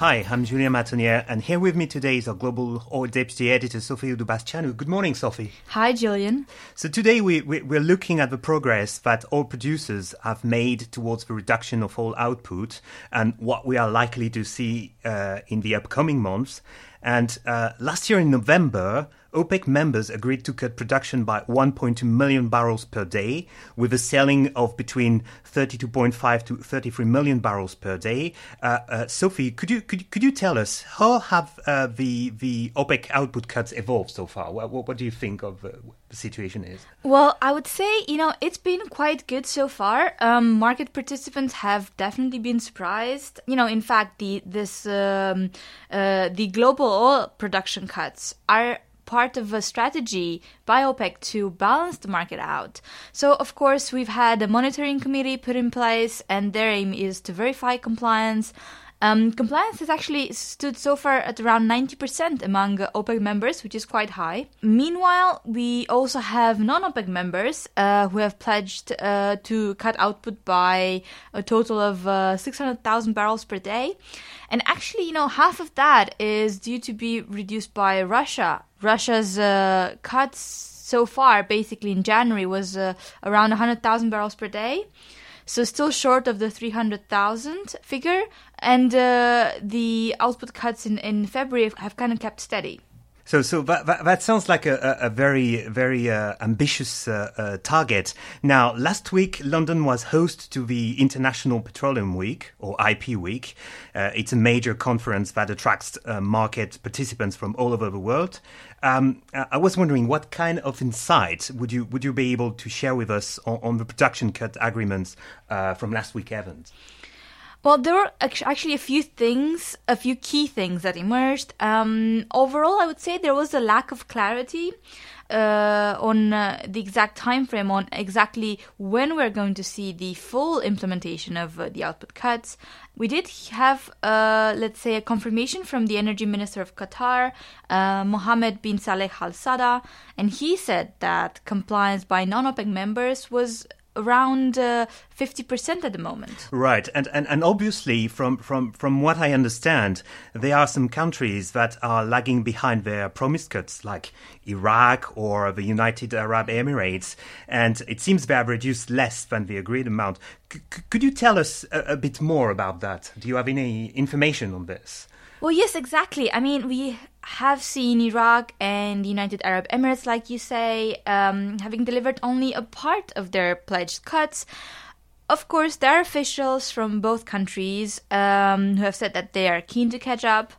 Hi, I'm Julien Matonier, and here with me today is our global oil deputy editor, Sophie Odubastianou. Good morning, Sophie. Hi, Julian. So today we, we, we're looking at the progress that oil producers have made towards the reduction of oil output and what we are likely to see uh, in the upcoming months. And uh, last year in November, OPEC members agreed to cut production by 1.2 million barrels per day, with a selling of between 32.5 to 33 million barrels per day. Uh, uh, Sophie, could you could, could you tell us how have uh, the the OPEC output cuts evolved so far? What, what, what do you think of uh, the situation is? Well, I would say you know it's been quite good so far. Um, market participants have definitely been surprised. You know, in fact, the this um, uh, the global oil production cuts are part of a strategy by OPEC to balance the market out. So, of course, we've had a monitoring committee put in place, and their aim is to verify compliance. Um, compliance has actually stood so far at around 90% among OPEC members, which is quite high. Meanwhile, we also have non OPEC members uh, who have pledged uh, to cut output by a total of uh, 600,000 barrels per day. And actually, you know, half of that is due to be reduced by Russia. Russia's uh, cuts so far, basically in January, was uh, around 100,000 barrels per day. So still short of the 300,000 figure. And uh, the output cuts in, in February have kind of kept steady. So, so that, that, that sounds like a, a, very, very uh, ambitious uh, uh, target. Now, last week, London was host to the International Petroleum Week, or IP Week. Uh, it's a major conference that attracts uh, market participants from all over the world. Um, I was wondering, what kind of insight would you would you be able to share with us on, on the production cut agreements uh, from last week event? Well, there were actually a few things, a few key things that emerged. Um, overall, I would say there was a lack of clarity uh, on uh, the exact time frame on exactly when we're going to see the full implementation of uh, the output cuts. We did have, uh, let's say, a confirmation from the energy minister of Qatar, uh, Mohammed bin Saleh Al Sada, and he said that compliance by non OPEC members was around uh, 50% at the moment. Right. And, and, and obviously, from, from, from what I understand, there are some countries that are lagging behind their promised cuts, like Iraq or the United Arab Emirates. And it seems they have reduced less than the agreed amount. C- could you tell us a, a bit more about that? Do you have any information on this? Well, yes, exactly. I mean, we have seen Iraq and the United Arab Emirates, like you say, um, having delivered only a part of their pledged cuts. Of course, there are officials from both countries um, who have said that they are keen to catch up.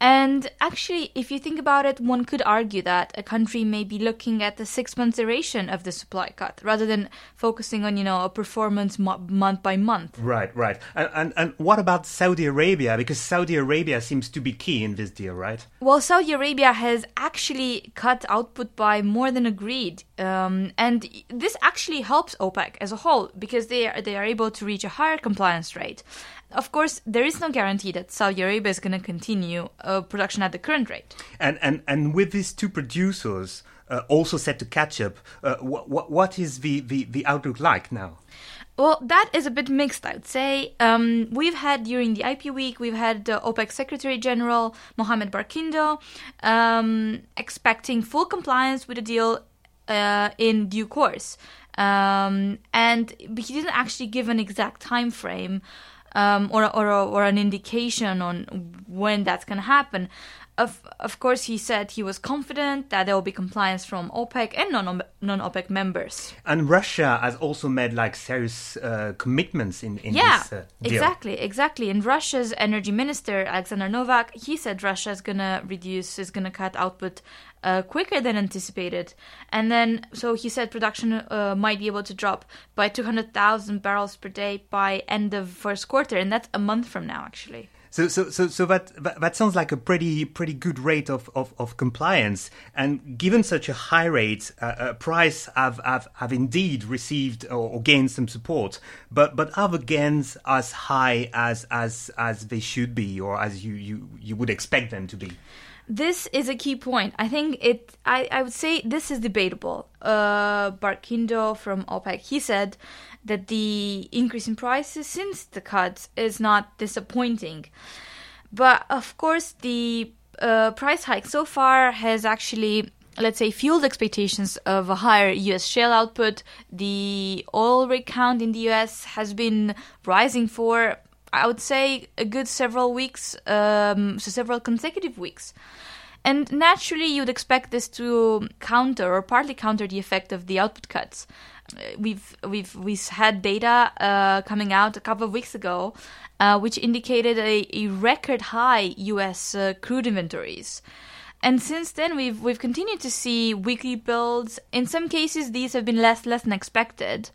And actually, if you think about it, one could argue that a country may be looking at the six month duration of the supply cut rather than focusing on, you know, a performance mo- month by month. Right, right. And, and, and what about Saudi Arabia? Because Saudi Arabia seems to be key in this deal, right? Well, Saudi Arabia has actually cut output by more than agreed. Um, and this actually helps OPEC as a whole because they are, they are able to reach a higher compliance rate. Of course, there is no guarantee that Saudi Arabia is going to continue uh, production at the current rate. And and and with these two producers uh, also set to catch up, uh, what what is the, the, the outlook like now? Well, that is a bit mixed, I would say. Um, we've had during the IP week, we've had uh, OPEC Secretary General Mohammed Barkindo um, expecting full compliance with the deal uh, in due course, um, and he didn't actually give an exact time frame um, or, or, or an indication on when that's going to happen. Of, of course, he said he was confident that there will be compliance from OPEC and non non OPEC members. And Russia has also made like serious uh, commitments in, in yeah, this uh, exactly, exactly. And Russia's energy minister Alexander Novak, he said Russia is gonna reduce, is gonna cut output uh, quicker than anticipated. And then, so he said production uh, might be able to drop by 200,000 barrels per day by end of first quarter, and that's a month from now, actually. So, so, so, so that, that, that sounds like a pretty, pretty good rate of, of, of compliance. And given such a high rate, uh, uh, price have, have, have indeed received or, or, gained some support. But, but are the gains as high as, as, as they should be, or as you, you, you would expect them to be? This is a key point. I think it. I, I would say this is debatable. Uh, Barkindo from OPEC he said that the increase in prices since the cuts is not disappointing. But of course, the uh, price hike so far has actually let's say fueled expectations of a higher US shale output. The oil rig count in the US has been rising for I would say a good several weeks, um, so several consecutive weeks. And naturally, you'd expect this to counter or partly counter the effect of the output cuts. Uh, we've we've we've had data uh, coming out a couple of weeks ago, uh, which indicated a, a, record high U.S. Uh, crude inventories. And since then, we've we've continued to see weekly builds. In some cases, these have been less less than expected.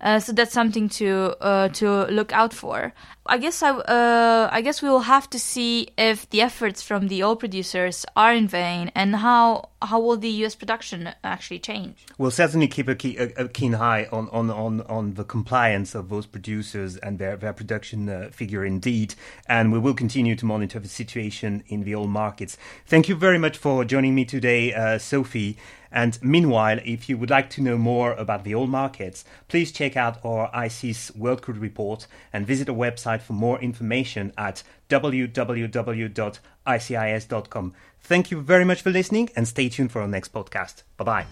Uh, so that's something to uh, to look out for. I guess I uh, I guess we will have to see if the efforts from the oil producers are in vain and how how will the U.S. production actually change. We'll certainly keep a, key, a, a keen eye on, on, on, on the compliance of those producers and their their production uh, figure indeed, and we will continue to monitor the situation in the oil markets. Thank you very much for joining me today, uh, Sophie. And meanwhile, if you would like to know more about the oil markets, please check out our ICIS World Crude Report and visit our website for more information at www.icis.com. Thank you very much for listening and stay tuned for our next podcast. Bye bye.